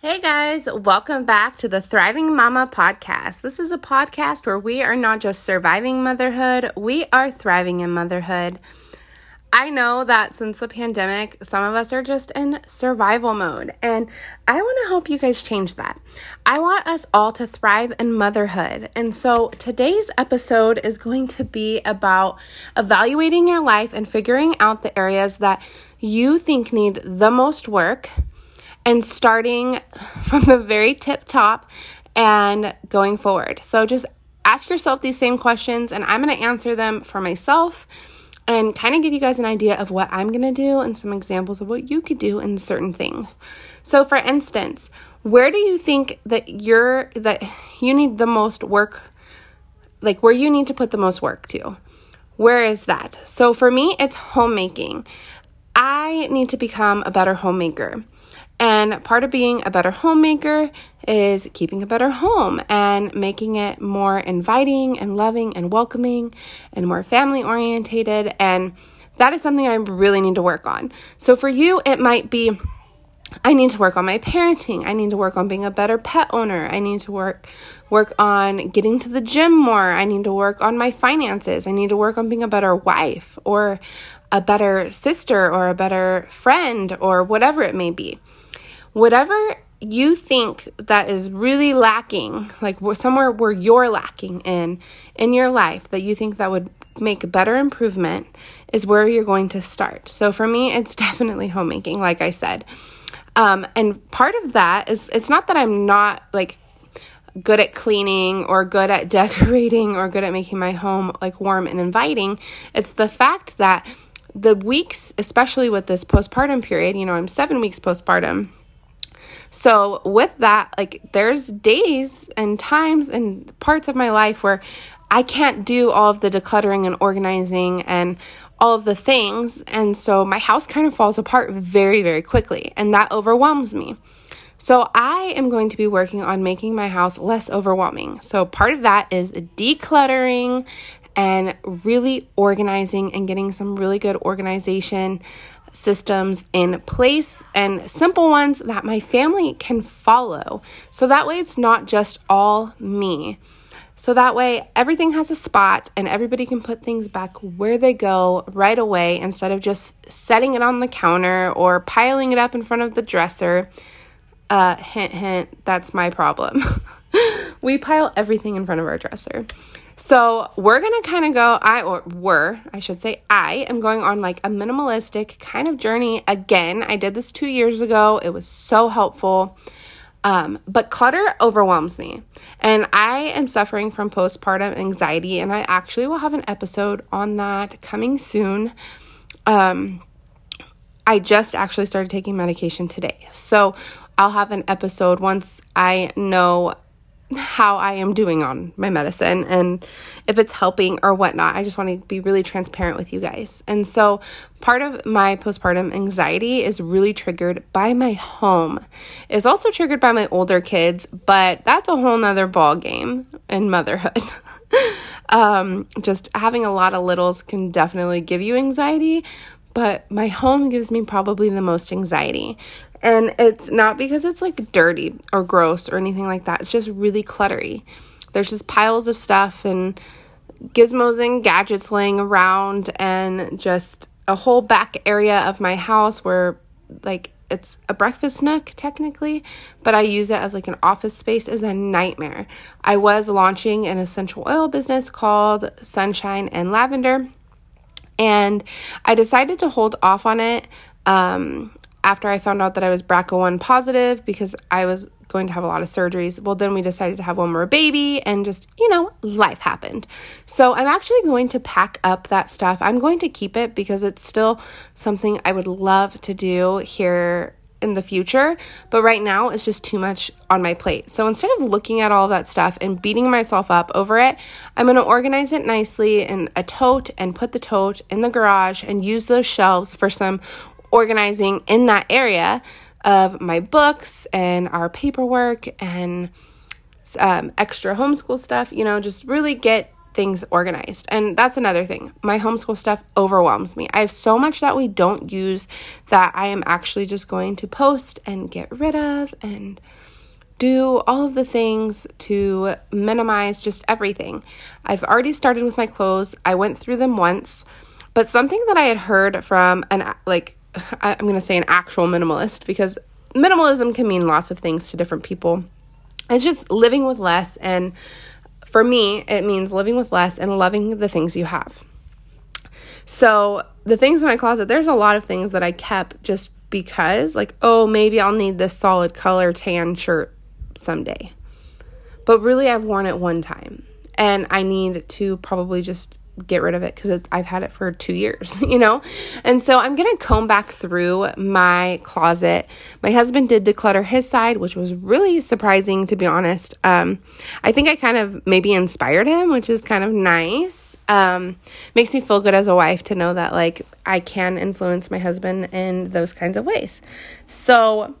Hey guys, welcome back to the Thriving Mama podcast. This is a podcast where we are not just surviving motherhood, we are thriving in motherhood. I know that since the pandemic, some of us are just in survival mode, and I want to help you guys change that. I want us all to thrive in motherhood. And so today's episode is going to be about evaluating your life and figuring out the areas that you think need the most work and starting from the very tip top and going forward. So just ask yourself these same questions, and I'm going to answer them for myself and kind of give you guys an idea of what I'm going to do and some examples of what you could do in certain things. So for instance, where do you think that you're that you need the most work like where you need to put the most work to? Where is that? So for me, it's homemaking. I need to become a better homemaker. And part of being a better homemaker is keeping a better home and making it more inviting and loving and welcoming and more family orientated. And that is something I really need to work on. So for you, it might be I need to work on my parenting. I need to work on being a better pet owner. I need to work work on getting to the gym more. I need to work on my finances. I need to work on being a better wife or a better sister or a better friend or whatever it may be whatever you think that is really lacking, like somewhere where you're lacking in in your life that you think that would make better improvement is where you're going to start. So for me, it's definitely homemaking, like I said. Um, and part of that is it's not that I'm not like good at cleaning or good at decorating or good at making my home like warm and inviting. It's the fact that the weeks, especially with this postpartum period, you know, I'm seven weeks postpartum so, with that, like there's days and times and parts of my life where I can't do all of the decluttering and organizing and all of the things. And so my house kind of falls apart very, very quickly, and that overwhelms me. So, I am going to be working on making my house less overwhelming. So, part of that is decluttering and really organizing and getting some really good organization systems in place and simple ones that my family can follow. So that way it's not just all me. So that way everything has a spot and everybody can put things back where they go right away instead of just setting it on the counter or piling it up in front of the dresser. Uh, hint, hint, that's my problem. we pile everything in front of our dresser. So we're gonna kind of go, I or were, I should say, I am going on like a minimalistic kind of journey again. I did this two years ago. It was so helpful. Um, but clutter overwhelms me. And I am suffering from postpartum anxiety, and I actually will have an episode on that coming soon. Um, I just actually started taking medication today. So I'll have an episode once I know how I am doing on my medicine and if it's helping or whatnot. I just want to be really transparent with you guys. And so, part of my postpartum anxiety is really triggered by my home. It's also triggered by my older kids, but that's a whole nother ball game in motherhood. um, just having a lot of littles can definitely give you anxiety, but my home gives me probably the most anxiety. And it's not because it's like dirty or gross or anything like that. It's just really cluttery. There's just piles of stuff and gizmos and gadgets laying around and just a whole back area of my house where like it's a breakfast nook technically, but I use it as like an office space is a nightmare. I was launching an essential oil business called Sunshine and Lavender, and I decided to hold off on it um, after I found out that I was BRCA1 positive because I was going to have a lot of surgeries. Well, then we decided to have one more baby and just, you know, life happened. So I'm actually going to pack up that stuff. I'm going to keep it because it's still something I would love to do here in the future, but right now it's just too much on my plate. So instead of looking at all that stuff and beating myself up over it, I'm going to organize it nicely in a tote and put the tote in the garage and use those shelves for some organizing in that area of my books and our paperwork and um, extra homeschool stuff, you know, just really get things organized. And that's another thing. My homeschool stuff overwhelms me. I have so much that we don't use that I am actually just going to post and get rid of and do all of the things to minimize just everything. I've already started with my clothes. I went through them once, but something that I had heard from an like I'm going to say an actual minimalist because minimalism can mean lots of things to different people. It's just living with less. And for me, it means living with less and loving the things you have. So, the things in my closet, there's a lot of things that I kept just because, like, oh, maybe I'll need this solid color tan shirt someday. But really, I've worn it one time and I need to probably just get rid of it because I've had it for two years, you know? And so I'm going to comb back through my closet. My husband did declutter his side, which was really surprising, to be honest. Um, I think I kind of maybe inspired him, which is kind of nice. Um, makes me feel good as a wife to know that, like, I can influence my husband in those kinds of ways. So,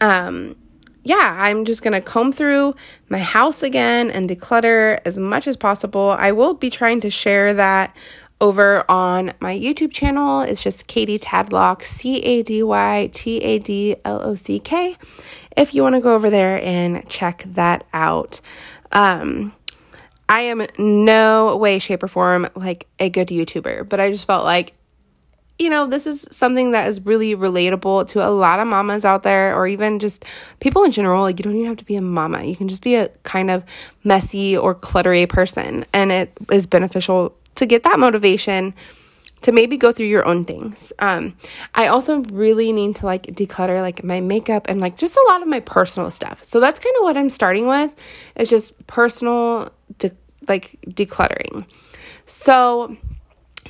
um, yeah, I'm just to comb through my house again and declutter as much as possible. I will be trying to share that over on my YouTube channel. It's just Cady Tadlock, C A D Y T A D L O C K. If you want to go over there and check that out. Um, I am no way, shape, or form like a good YouTuber, but I just felt like you know, this is something that is really relatable to a lot of mamas out there, or even just people in general. Like, you don't even have to be a mama, you can just be a kind of messy or cluttery person. And it is beneficial to get that motivation to maybe go through your own things. Um, I also really need to like declutter like my makeup and like just a lot of my personal stuff. So that's kind of what I'm starting with. It's just personal de- like decluttering. So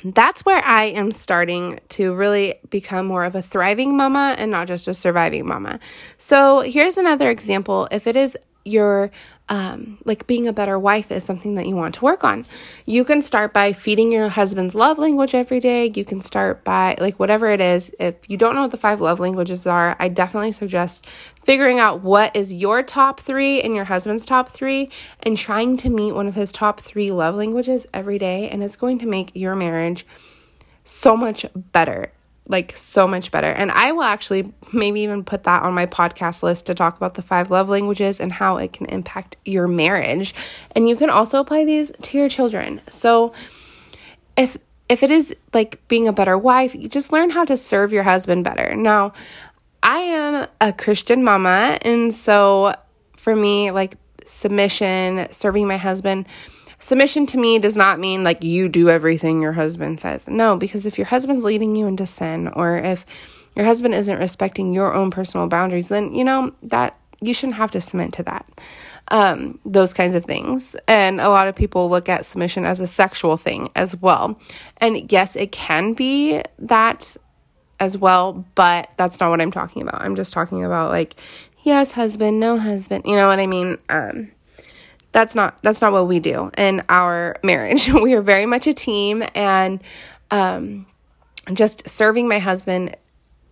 that's where I am starting to really become more of a thriving mama and not just a surviving mama. So here's another example. If it is your um, like being a better wife is something that you want to work on. You can start by feeding your husband's love language every day. You can start by like whatever it is. If you don't know what the five love languages are, I definitely suggest figuring out what is your top three and your husband's top three and trying to meet one of his top three love languages every day. And it's going to make your marriage so much better like so much better. And I will actually maybe even put that on my podcast list to talk about the five love languages and how it can impact your marriage. And you can also apply these to your children. So if if it is like being a better wife, you just learn how to serve your husband better. Now, I am a Christian mama, and so for me like submission, serving my husband, Submission to me does not mean like you do everything your husband says. No, because if your husband's leading you into sin or if your husband isn't respecting your own personal boundaries, then you know that you shouldn't have to submit to that. Um, those kinds of things. And a lot of people look at submission as a sexual thing as well. And yes, it can be that as well, but that's not what I'm talking about. I'm just talking about like, yes, husband, no husband. You know what I mean? Um, that's not that's not what we do in our marriage. we are very much a team and um, just serving my husband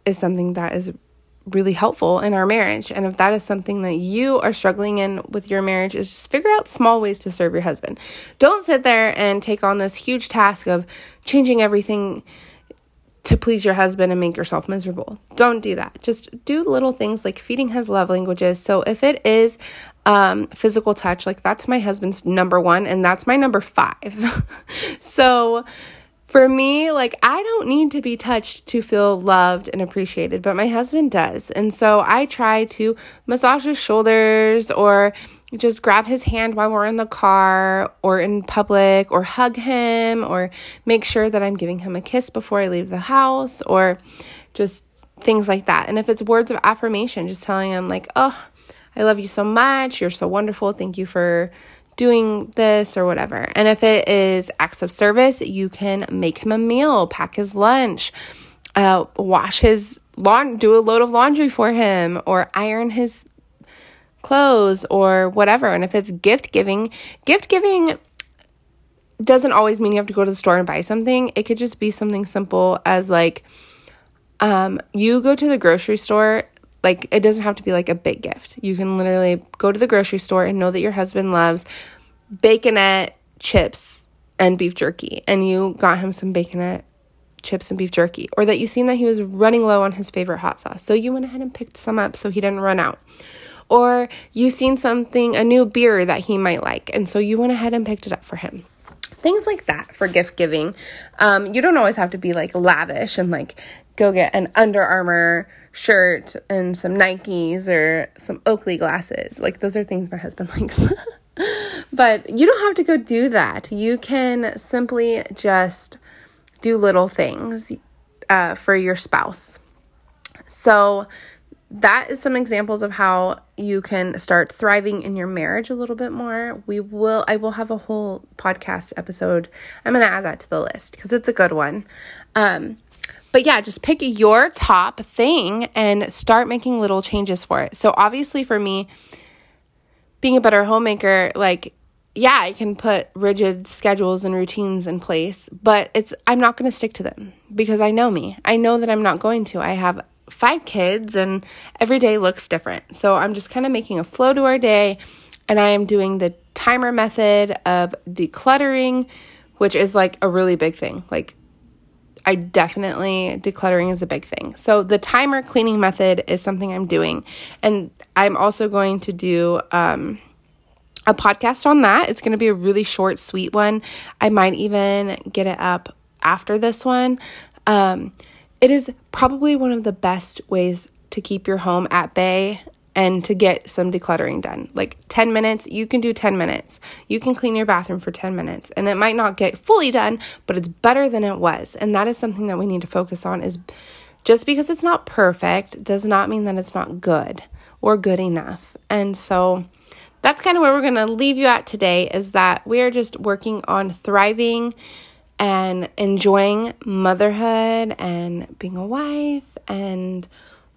is something that is really helpful in our marriage. And if that is something that you are struggling in with your marriage, is just figure out small ways to serve your husband. Don't sit there and take on this huge task of changing everything to please your husband and make yourself miserable. Don't do that. Just do little things like feeding his love languages. So if it is um, physical touch, like that's my husband's number one, and that's my number five. so for me, like I don't need to be touched to feel loved and appreciated, but my husband does. And so I try to massage his shoulders or just grab his hand while we're in the car or in public or hug him or make sure that I'm giving him a kiss before I leave the house or just things like that. And if it's words of affirmation, just telling him, like, oh, I love you so much. You're so wonderful. Thank you for doing this or whatever. And if it is acts of service, you can make him a meal, pack his lunch, uh, wash his lawn, do a load of laundry for him, or iron his clothes or whatever. And if it's gift giving, gift giving doesn't always mean you have to go to the store and buy something. It could just be something simple as like um, you go to the grocery store. Like it doesn't have to be like a big gift. You can literally go to the grocery store and know that your husband loves baconette chips and beef jerky and you got him some baconette chips and beef jerky, or that you seen that he was running low on his favorite hot sauce. So you went ahead and picked some up so he didn't run out. Or you seen something, a new beer that he might like, and so you went ahead and picked it up for him. Things like that for gift giving. Um, you don't always have to be like lavish and like go get an Under Armour shirt and some Nikes or some Oakley glasses. Like those are things my husband likes. but you don't have to go do that. You can simply just do little things uh, for your spouse. So, that is some examples of how you can start thriving in your marriage a little bit more. We will I will have a whole podcast episode. I'm going to add that to the list cuz it's a good one. Um but yeah, just pick your top thing and start making little changes for it. So obviously for me being a better homemaker, like yeah, I can put rigid schedules and routines in place, but it's I'm not going to stick to them because I know me. I know that I'm not going to. I have five kids and every day looks different. So I'm just kind of making a flow to our day and I am doing the timer method of decluttering, which is like a really big thing. Like I definitely decluttering is a big thing. So the timer cleaning method is something I'm doing. And I'm also going to do um a podcast on that. It's going to be a really short, sweet one. I might even get it up after this one. Um, it is probably one of the best ways to keep your home at bay and to get some decluttering done. Like 10 minutes, you can do 10 minutes. You can clean your bathroom for 10 minutes and it might not get fully done, but it's better than it was. And that is something that we need to focus on is just because it's not perfect does not mean that it's not good or good enough. And so that's kind of where we're going to leave you at today is that we are just working on thriving and enjoying motherhood and being a wife and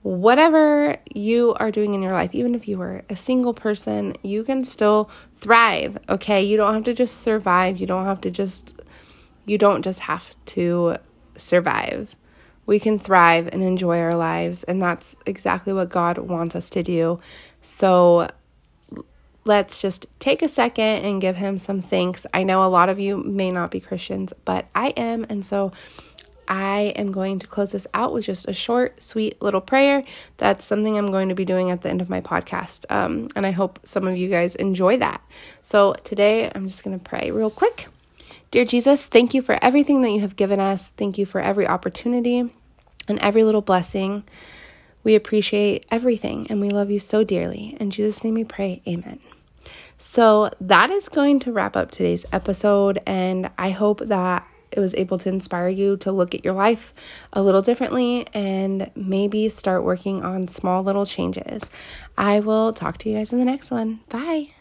whatever you are doing in your life, even if you are a single person, you can still thrive. Okay. You don't have to just survive. You don't have to just, you don't just have to survive. We can thrive and enjoy our lives. And that's exactly what God wants us to do. So let's just take a second and give him some thanks. I know a lot of you may not be Christians, but I am. And so I am going to close this out with just a short, sweet little prayer. That's something I'm going to be doing at the end of my podcast. Um, and I hope some of you guys enjoy that. So today I'm just going to pray real quick. Dear Jesus, thank you for everything that you have given us. Thank you for every opportunity and every little blessing. We appreciate everything and we love you so dearly. In Jesus' name we pray. Amen. So that is going to wrap up today's episode, and I hope that it was able to inspire you to look at your life a little differently and maybe start working on small little changes. I will talk to you guys in the next one. Bye.